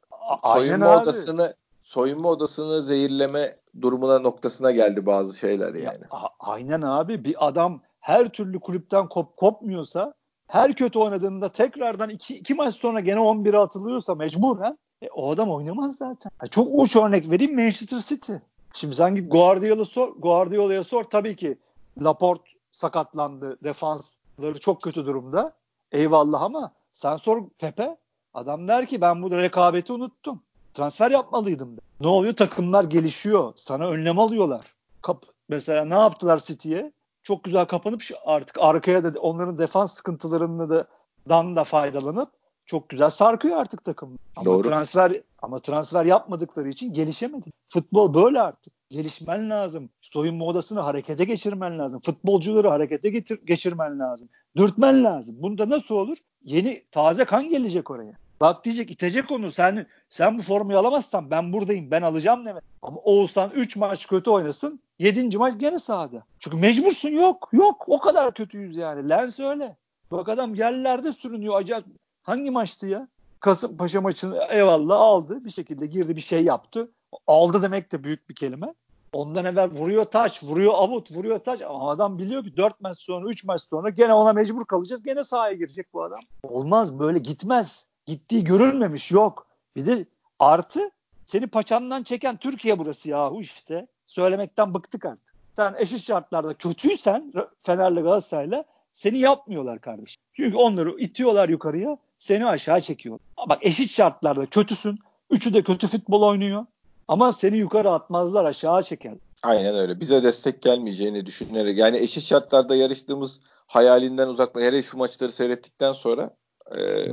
A- soyunma abi. odasını soyunma odasını zehirleme durumuna noktasına geldi bazı şeyler Ya, yani. a- aynen abi. Bir adam her türlü kulüpten kop kopmuyorsa her kötü oynadığında tekrardan iki, iki maç sonra gene 11'e atılıyorsa mecburen e, o adam oynamaz zaten. Ya çok uç örnek vereyim Manchester City. Şimdi sen git Guardiola'ya sor, Guardiola'ya sor tabii ki Laporte sakatlandı. Defansları çok kötü durumda. Eyvallah ama sen sor Pepe. Adam der ki ben bu rekabeti unuttum. Transfer yapmalıydım. Der. Ne oluyor? Takımlar gelişiyor. Sana önlem alıyorlar. Kap mesela ne yaptılar City'ye? Çok güzel kapanıp artık arkaya da onların defans sıkıntılarını da dan da faydalanıp çok güzel sarkıyor artık takım. Ama Doğru. transfer ama transfer yapmadıkları için gelişemedi. Futbol böyle artık. Gelişmen lazım. Soyunma odasını harekete geçirmen lazım. Futbolcuları harekete getir, geçirmen lazım. Dürtmen lazım. Bunda nasıl olur? Yeni taze kan gelecek oraya. Bak diyecek itecek onu. Sen sen bu formayı alamazsan ben buradayım. Ben alacağım demek. Ama Oğuzhan 3 maç kötü oynasın. 7. maç gene sahada. Çünkü mecbursun yok. Yok. O kadar kötüyüz yani. Lens öyle. Bak adam yerlerde sürünüyor. Acayip. Hangi maçtı ya? Kasımpaşa maçını eyvallah aldı. Bir şekilde girdi bir şey yaptı. Aldı demek de büyük bir kelime. Ondan evvel vuruyor taç, vuruyor avut, vuruyor taç. Ama adam biliyor ki 4 maç sonra, 3 maç sonra gene ona mecbur kalacağız. Gene sahaya girecek bu adam. Olmaz böyle gitmez. Gittiği görülmemiş yok. Bir de artı seni paçandan çeken Türkiye burası yahu işte. Söylemekten bıktık artık. Sen eşit şartlarda kötüysen Fener'le Galatasaray'la seni yapmıyorlar kardeşim. Çünkü onları itiyorlar yukarıya, seni aşağı çekiyor. Bak eşit şartlarda kötüsün. Üçü de kötü futbol oynuyor. Ama seni yukarı atmazlar aşağı çeker. Aynen öyle. Bize destek gelmeyeceğini düşünerek yani eşit şartlarda yarıştığımız hayalinden uzakla hele şu maçları seyrettikten sonra e,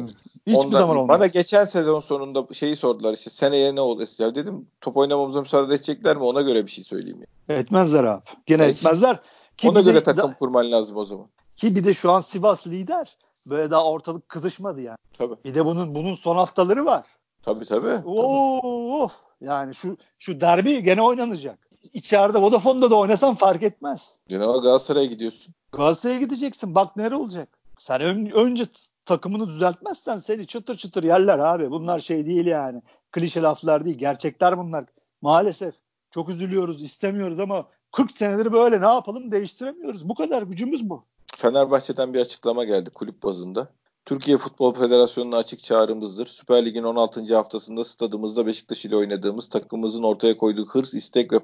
Hiçbir ondan- zaman olmaz. Bana geçen sezon sonunda şeyi sordular işte seneye ne ya dedim top oynamamıza müsaade edecekler mi ona göre bir şey söyleyeyim. Yani. Etmezler abi. Gene Evet. etmezler. Ki Ona bir de- göre takım da- kurman lazım o zaman. ki bir de şu an Sivas lider. Böyle daha ortalık kızışmadı yani. Tabii. Bir de bunun bunun son haftaları var. Tabii tabii. Oo, yani şu şu derbi gene oynanacak. İçeride Vodafone'da da oynasan fark etmez. O Galatasaray'a gidiyorsun. Galatasaray'a gideceksin. Bak nere olacak. Sen ön- önce takımını düzeltmezsen seni çıtır çıtır yerler abi. Bunlar şey değil yani. Klişe laflar değil. Gerçekler bunlar. Maalesef. Çok üzülüyoruz, istemiyoruz ama 40 senedir böyle ne yapalım değiştiremiyoruz. Bu kadar gücümüz bu. Fenerbahçe'den bir açıklama geldi kulüp bazında. Türkiye Futbol Federasyonu'na açık çağrımızdır. Süper Lig'in 16. haftasında stadımızda Beşiktaş ile oynadığımız takımımızın ortaya koyduğu hırs, istek ve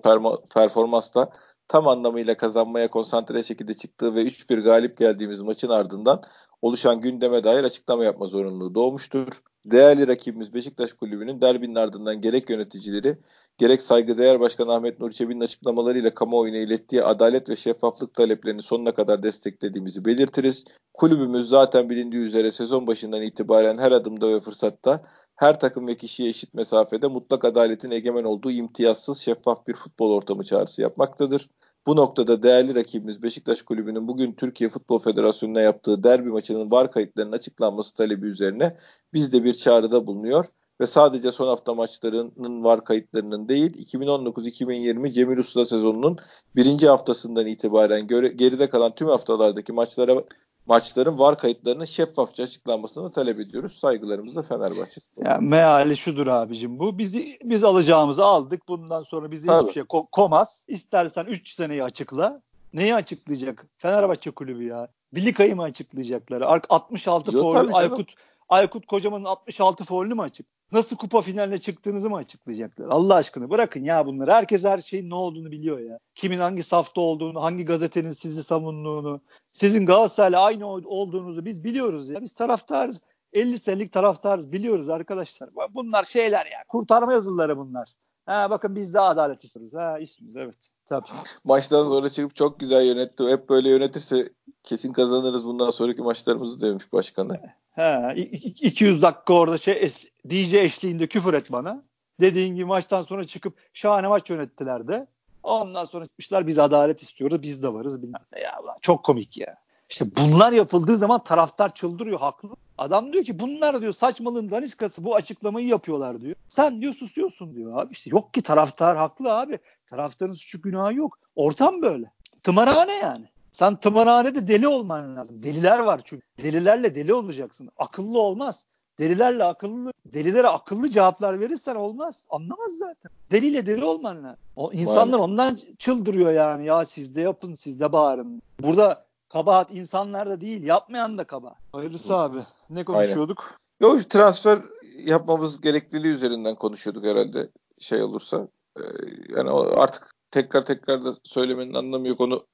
performansla tam anlamıyla kazanmaya konsantre şekilde çıktığı ve 3-1 galip geldiğimiz maçın ardından oluşan gündeme dair açıklama yapma zorunluluğu doğmuştur. Değerli rakibimiz Beşiktaş Kulübü'nün derbinin ardından gerek yöneticileri gerek saygıdeğer Başkan Ahmet Nur Çebi'nin açıklamalarıyla kamuoyuna ilettiği adalet ve şeffaflık taleplerini sonuna kadar desteklediğimizi belirtiriz. Kulübümüz zaten bilindiği üzere sezon başından itibaren her adımda ve fırsatta her takım ve kişiye eşit mesafede mutlak adaletin egemen olduğu imtiyazsız şeffaf bir futbol ortamı çağrısı yapmaktadır. Bu noktada değerli rakibimiz Beşiktaş Kulübü'nün bugün Türkiye Futbol Federasyonu'na yaptığı derbi maçının var kayıtlarının açıklanması talebi üzerine biz de bir çağrıda bulunuyor ve sadece son hafta maçlarının var kayıtlarının değil 2019-2020 Cemil Usta sezonunun birinci haftasından itibaren göre, geride kalan tüm haftalardaki maçlara maçların var kayıtlarının şeffafça açıklanmasını talep ediyoruz. Saygılarımızla Fenerbahçe. Yani meali şudur abicim bu. Bizi biz alacağımızı aldık. Bundan sonra bizi Tabii. hiçbir şey ko- komaz. İstersen 3 seneyi açıkla. Neyi açıklayacak? Fenerbahçe kulübü ya. Bilikayı mı açıklayacaklar? 66 foul Aykut Aykut Kocaman'ın 66 foul'ünü mü açık? Nasıl kupa finaline çıktığınızı mı açıklayacaklar? Allah aşkına bırakın ya bunları. Herkes her şeyin ne olduğunu biliyor ya. Kimin hangi safta olduğunu, hangi gazetenin sizi savunduğunu, sizin Galatasaray'la aynı olduğunuzu biz biliyoruz ya. Biz taraftarız. 50 senelik taraftarız biliyoruz arkadaşlar. Bunlar şeyler ya. Kurtarma yazıları bunlar. Ha bakın biz de adalet istiyoruz. Ha istiyoruz evet. Tabii. Maçtan sonra çıkıp çok güzel yönetti. Hep böyle yönetirse kesin kazanırız bundan sonraki maçlarımızı demiş başkanı. He, 200 dakika orada şey DJ eşliğinde küfür et bana. Dediğin gibi maçtan sonra çıkıp şahane maç yönettiler de. Ondan sonra çıkmışlar biz adalet istiyoruz biz de varız bilmem ne ya. Çok komik ya. İşte bunlar yapıldığı zaman taraftar çıldırıyor haklı. Adam diyor ki bunlar diyor saçmalığın daniskası bu açıklamayı yapıyorlar diyor. Sen diyor susuyorsun diyor abi. İşte yok ki taraftar haklı abi. Taraftarın suçu günahı yok. Ortam böyle. Tımarhane yani. Sen tımarhanede deli olman lazım. Deliler var çünkü. Delilerle deli olacaksın. Akıllı olmaz. Delilerle akıllı, delilere akıllı cevaplar verirsen olmaz. Anlamaz zaten. Deliyle deli olman lazım. O insanlar Maalesef. ondan çıldırıyor yani. Ya siz de yapın, siz de bağırın. Burada kabahat insanlarda değil, yapmayan da kabahat. Hayırlısı abi. Ne konuşuyorduk? Aynen. Yok transfer yapmamız gerekliliği üzerinden konuşuyorduk herhalde şey olursa. Ee, yani artık tekrar tekrar da söylemenin anlamı yok onu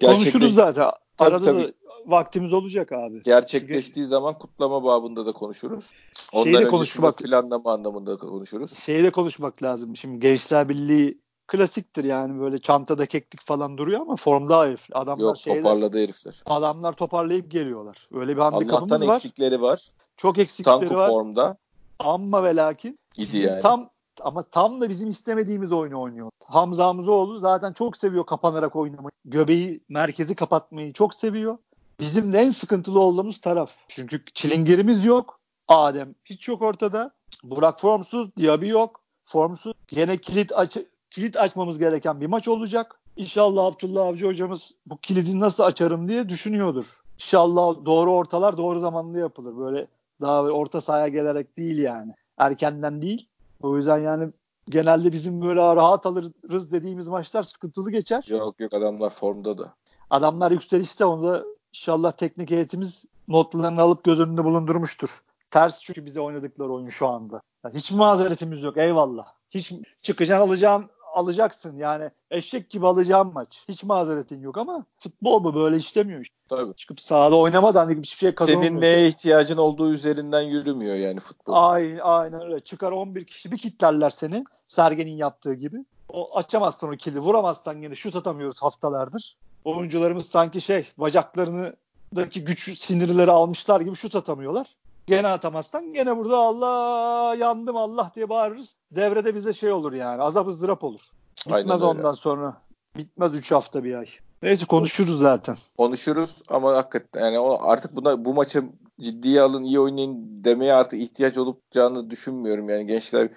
Konuşuruz zaten. Tabii, Arada tabii. da vaktimiz olacak abi. Gerçekleştiği Çünkü... zaman kutlama babında da konuşuruz. Ondan de konuşmak planlama anlamında da konuşuruz. Şeyi de konuşmak lazım. Şimdi Gençler Birliği klasiktir yani böyle çantada keklik falan duruyor ama formda herif. Adamlar Yok şeyler, toparladı herifler. Adamlar toparlayıp geliyorlar. Öyle bir handikapımız Allah'tan var. eksikleri var. Çok eksikleri Tanku var. formda. Amma ve lakin. Gidi yani. Tam ama tam da bizim istemediğimiz oyunu oynuyor. Hamza Hamzoğlu zaten çok seviyor kapanarak oynamayı. Göbeği, merkezi kapatmayı çok seviyor. Bizim de en sıkıntılı olduğumuz taraf. Çünkü çilingirimiz yok. Adem hiç yok ortada. Burak formsuz, Diaby yok. Formsuz. Yine kilit aç kilit açmamız gereken bir maç olacak. İnşallah Abdullah Avcı hocamız bu kilidi nasıl açarım diye düşünüyordur. İnşallah doğru ortalar doğru zamanda yapılır. Böyle daha orta sahaya gelerek değil yani. Erkenden değil. O yüzden yani genelde bizim böyle rahat alırız dediğimiz maçlar sıkıntılı geçer. Yok yok adamlar formda da. Adamlar yükselişte onda inşallah teknik heyetimiz notlarını alıp göz önünde bulundurmuştur. Ters çünkü bize oynadıkları oyun şu anda. Yani hiç mazeretimiz yok eyvallah. Hiç çıkacaksın alacağın alacaksın yani eşek gibi alacağım maç. Hiç mazeretin yok ama futbol bu böyle işlemiyor işte. Tabii. Çıkıp sahada oynamadan hiçbir şey kazanamıyor. Senin neye ihtiyacın olduğu üzerinden yürümüyor yani futbol. Aynen, aynen öyle. Çıkar 11 kişi bir kitlerler seni. Sergen'in yaptığı gibi. O açamazsan o kilidi vuramazsan yine şut atamıyoruz haftalardır. Oyuncularımız sanki şey bacaklarını daki güç sinirleri almışlar gibi şut atamıyorlar. Gene atamazsan gene burada Allah yandım Allah diye bağırırız. Devrede bize şey olur yani azap ızdırap olur. Bitmez ondan sonra. Bitmez 3 hafta bir ay. Neyse konuşuruz zaten. Konuşuruz ama hakikaten yani o artık buna bu maçı ciddiye alın iyi oynayın demeye artık ihtiyaç olacağını düşünmüyorum. Yani gençler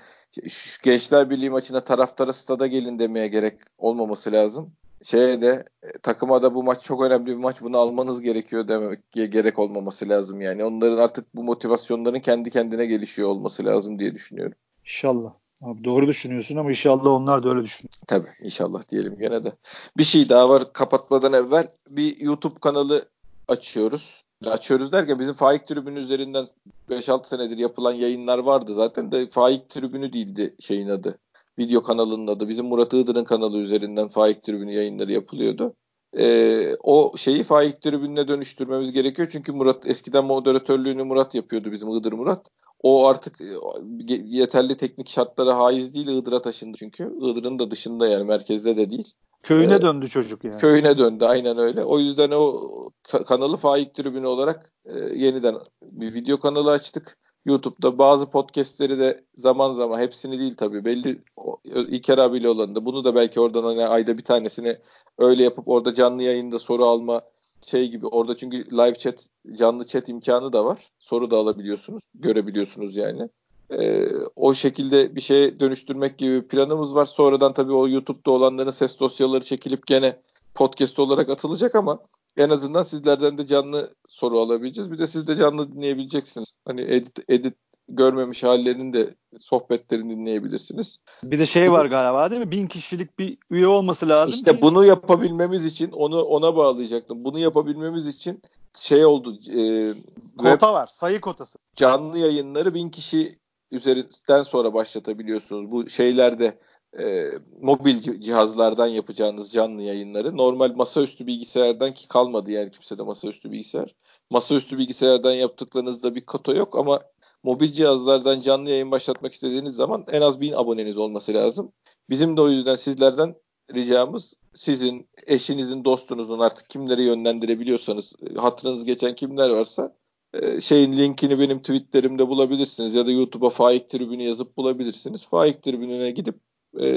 Gençler Birliği maçına taraftara stada gelin demeye gerek olmaması lazım şeye de e, takıma da bu maç çok önemli bir maç bunu almanız gerekiyor demek gerek olmaması lazım yani. Onların artık bu motivasyonların kendi kendine gelişiyor olması lazım diye düşünüyorum. İnşallah. Abi doğru düşünüyorsun ama inşallah onlar da öyle düşünüyor. Tabii inşallah diyelim gene de. Bir şey daha var kapatmadan evvel bir YouTube kanalı açıyoruz. açıyoruz derken bizim Faik tribünü üzerinden 5-6 senedir yapılan yayınlar vardı zaten de Faik tribünü değildi şeyin adı. Video kanalının adı. Bizim Murat Iğdır'ın kanalı üzerinden Faik tribünü yayınları yapılıyordu. Ee, o şeyi Faik tribününe dönüştürmemiz gerekiyor. Çünkü Murat eskiden moderatörlüğünü Murat yapıyordu bizim Iğdır Murat. O artık e, yeterli teknik şartlara haiz değil Iğdır'a taşındı çünkü. Iğdır'ın da dışında yani merkezde de değil. Köyüne ee, döndü çocuk yani. Köyüne döndü aynen öyle. O yüzden o kanalı Faik Tribünü olarak e, yeniden bir video kanalı açtık. YouTube'da bazı podcastleri de zaman zaman hepsini değil tabii belli İlker abiyle olan da bunu da belki oradan hani ayda bir tanesini öyle yapıp orada canlı yayında soru alma şey gibi orada çünkü live chat canlı chat imkanı da var. Soru da alabiliyorsunuz, görebiliyorsunuz yani. Ee, o şekilde bir şeye dönüştürmek gibi planımız var. Sonradan tabii o YouTube'da olanların ses dosyaları çekilip gene podcast olarak atılacak ama en azından sizlerden de canlı soru alabileceğiz. Bir de siz de canlı dinleyebileceksiniz. Hani edit, edit görmemiş hallerinin de sohbetlerini dinleyebilirsiniz. Bir de şey var galiba değil mi? Bin kişilik bir üye olması lazım. İşte ki. bunu yapabilmemiz için onu ona bağlayacaktım. Bunu yapabilmemiz için şey oldu. E, Kota var. Sayı kotası. Canlı yayınları bin kişi üzerinden sonra başlatabiliyorsunuz. Bu şeylerde e, mobil cihazlardan yapacağınız canlı yayınları normal masaüstü bilgisayardan ki kalmadı yani kimse de masaüstü bilgisayar. Masaüstü bilgisayardan yaptıklarınızda bir kota yok ama mobil cihazlardan canlı yayın başlatmak istediğiniz zaman en az bin aboneniz olması lazım. Bizim de o yüzden sizlerden ricamız sizin eşinizin dostunuzun artık kimleri yönlendirebiliyorsanız hatırınız geçen kimler varsa e, şeyin linkini benim tweetlerimde bulabilirsiniz ya da YouTube'a Faik Tribünü yazıp bulabilirsiniz. Faik Tribünü'ne gidip e,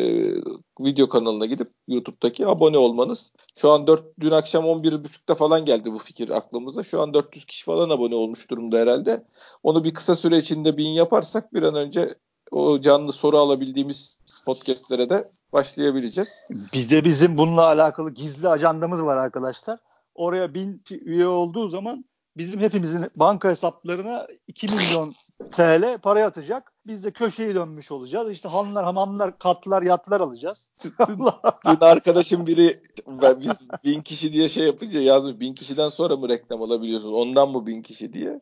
video kanalına gidip YouTube'daki abone olmanız. Şu an 4 dün akşam 11.30'da falan geldi bu fikir aklımıza. Şu an 400 kişi falan abone olmuş durumda herhalde. Onu bir kısa süre içinde bin yaparsak bir an önce o canlı soru alabildiğimiz podcastlere de başlayabileceğiz. Bizde bizim bununla alakalı gizli ajandamız var arkadaşlar. Oraya bin üye olduğu zaman bizim hepimizin banka hesaplarına 2 milyon TL para yatacak. Biz de köşeyi dönmüş olacağız. İşte hanlar, hamamlar, katlar, yatlar alacağız. [laughs] Dün arkadaşım biri ben, biz bin kişi diye şey yapınca yazmış bin kişiden sonra mı reklam alabiliyorsun? Ondan mı bin kişi diye?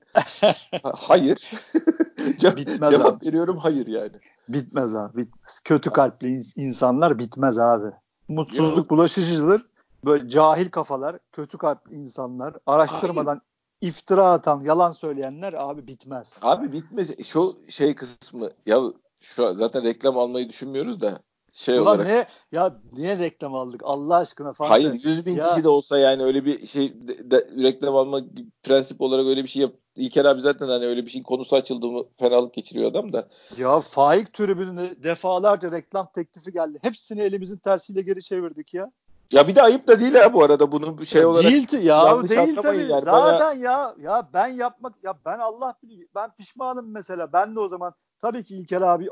hayır. [laughs] bitmez Cevap abi. veriyorum hayır yani. Bitmez abi. Bitmez. Kötü kalpli insanlar bitmez abi. Mutsuzluk bulaşıcıdır. Böyle cahil kafalar, kötü kalpli insanlar araştırmadan iftira atan, yalan söyleyenler abi bitmez. Abi bitmez. Şu şey kısmı ya şu zaten reklam almayı düşünmüyoruz da şey Ulan olarak. Ne, ya niye reklam aldık Allah aşkına falan. Hayır 100 bin ya. kişi de olsa yani öyle bir şey de, de, reklam alma prensip olarak öyle bir şey yap. İlker abi zaten hani öyle bir şeyin konusu açıldı mı fenalık geçiriyor adam da. Ya faik tribününe defalarca reklam teklifi geldi. Hepsini elimizin tersiyle geri çevirdik ya. Ya bir de ayıp da değil ha bu arada bunun şey olarak. Değil ya değil tabii. Yani. Zaten Bana... ya ya ben yapmak ya ben Allah biliyor ben pişmanım mesela. Ben de o zaman tabii ki İlker abi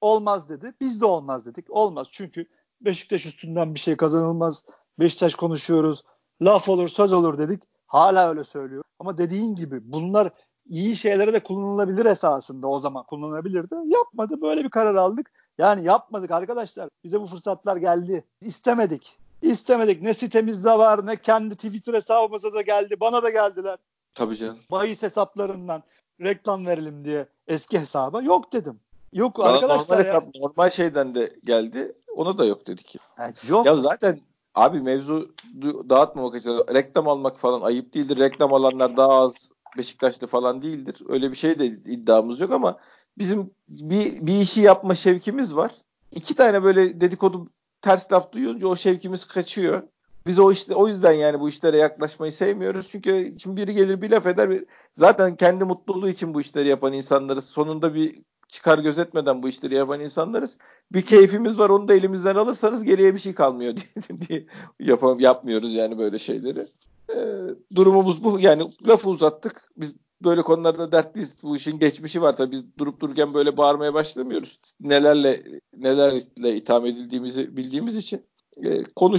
olmaz dedi. Biz de olmaz dedik. Olmaz çünkü Beşiktaş üstünden bir şey kazanılmaz. Beşiktaş konuşuyoruz. Laf olur, söz olur dedik. Hala öyle söylüyor. Ama dediğin gibi bunlar iyi şeylere de kullanılabilir esasında o zaman kullanılabilirdi. Yapmadı. Böyle bir karar aldık. Yani yapmadık arkadaşlar. Bize bu fırsatlar geldi. İstemedik. İstemedik. Ne sitemizde var ne kendi Twitter hesabımıza da geldi. Bana da geldiler. Tabii canım. Bahis hesaplarından reklam verelim diye eski hesaba yok dedim. Yok Bana arkadaşlar normal, hesap, normal şeyden de geldi. Ona da yok dedik. Evet, yok. Ya zaten abi mevzu dağıtmamak için reklam almak falan ayıp değildir. Reklam alanlar daha az Beşiktaşlı falan değildir. Öyle bir şey de iddiamız yok ama bizim bir, bir işi yapma şevkimiz var. İki tane böyle dedikodu ters laf duyunca o şevkimiz kaçıyor. Biz o işte o yüzden yani bu işlere yaklaşmayı sevmiyoruz. Çünkü şimdi biri gelir bir laf eder. Zaten kendi mutluluğu için bu işleri yapan insanlarız. Sonunda bir çıkar gözetmeden bu işleri yapan insanlarız. Bir keyfimiz var onu da elimizden alırsanız geriye bir şey kalmıyor [laughs] diye, diye yapam, yapmıyoruz yani böyle şeyleri. Ee, durumumuz bu. Yani lafı uzattık. Biz böyle konularda dertliyiz. Bu işin geçmişi var tabii. Biz durup dururken böyle bağırmaya başlamıyoruz. Nelerle nelerle itham edildiğimizi bildiğimiz için. E, konu.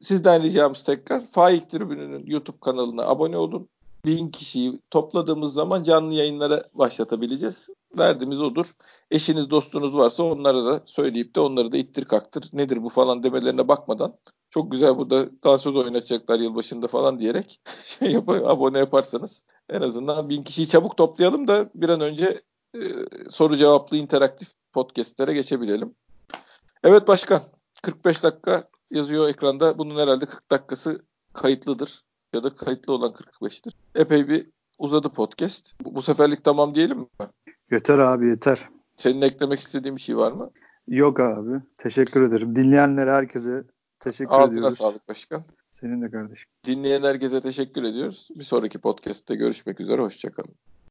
Sizden ricamız tekrar Faik Tribünü'nün YouTube kanalına abone olun. Bin kişiyi topladığımız zaman canlı yayınlara başlatabileceğiz. Verdiğimiz odur. Eşiniz dostunuz varsa onlara da söyleyip de onları da ittir kaktır nedir bu falan demelerine bakmadan çok güzel burada dansöz oynatacaklar yılbaşında falan diyerek [laughs] şey yap abone yaparsanız en azından bin kişiyi çabuk toplayalım da bir an önce e, soru cevaplı interaktif podcastlere geçebilelim. Evet başkan 45 dakika yazıyor ekranda. Bunun herhalde 40 dakikası kayıtlıdır ya da kayıtlı olan 45'tir. Epey bir uzadı podcast. Bu, bu seferlik tamam diyelim mi? Yeter abi yeter. Senin eklemek istediğin bir şey var mı? Yok abi. Teşekkür ederim. Dinleyenlere herkese teşekkür Ağzına ediyoruz. Ağzına sağlık başkan. Senin de kardeşim. Dinleyen herkese teşekkür ediyoruz. Bir sonraki podcast'te görüşmek üzere. Hoşçakalın.